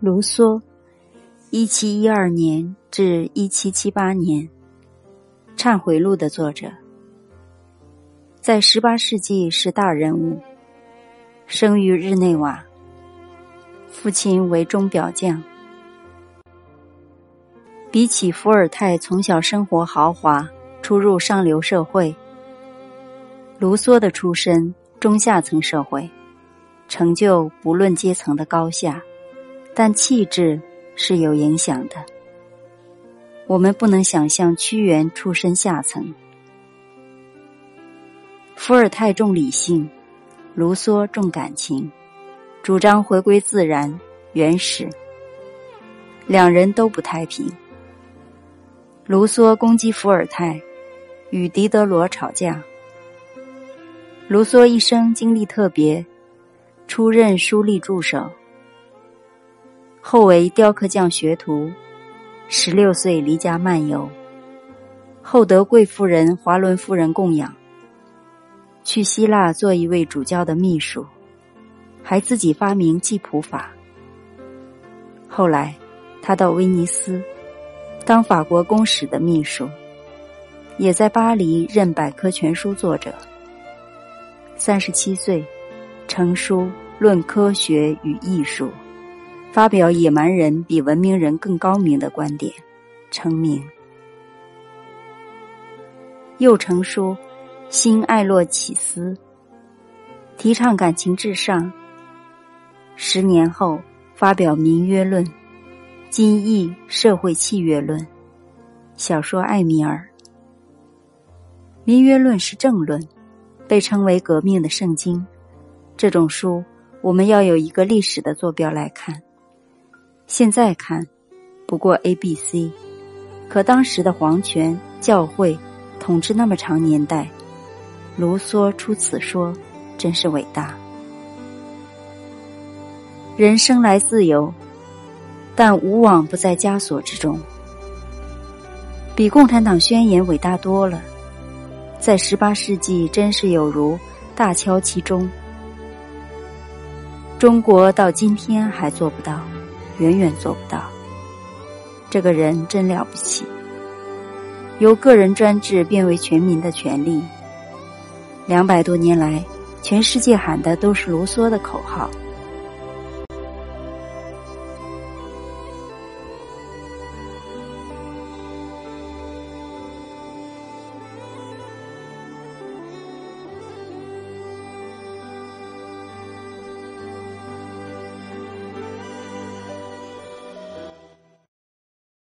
卢梭，一七一二年至一七七八年，《忏悔录》的作者，在十八世纪是大人物，生于日内瓦，父亲为钟表匠。比起伏尔泰从小生活豪华，出入上流社会，卢梭的出身中下层社会，成就不论阶层的高下。但气质是有影响的。我们不能想象屈原出身下层。伏尔泰重理性，卢梭重感情，主张回归自然、原始。两人都不太平。卢梭攻击伏尔泰，与狄德罗吵架。卢梭一生经历特别，出任书吏助手。后为雕刻匠学徒，十六岁离家漫游，后得贵夫人华伦夫人供养，去希腊做一位主教的秘书，还自己发明记谱法。后来，他到威尼斯当法国公使的秘书，也在巴黎任百科全书作者。三十七岁，成书《论科学与艺术》。发表野蛮人比文明人更高明的观点，成名。又成书《新爱洛启斯》，提倡感情至上。十年后发表《民约论》，今译《社会契约论》，小说《艾米尔》。《民约论》是政论，被称为革命的圣经。这种书，我们要有一个历史的坐标来看。现在看，不过 A、B、C，可当时的皇权、教会统治那么长年代，卢梭出此说，真是伟大。人生来自由，但无往不在枷锁之中，比《共产党宣言》伟大多了。在十八世纪，真是有如大敲其中。中国到今天还做不到。远远做不到。这个人真了不起，由个人专制变为全民的权利。两百多年来，全世界喊的都是卢梭的口号。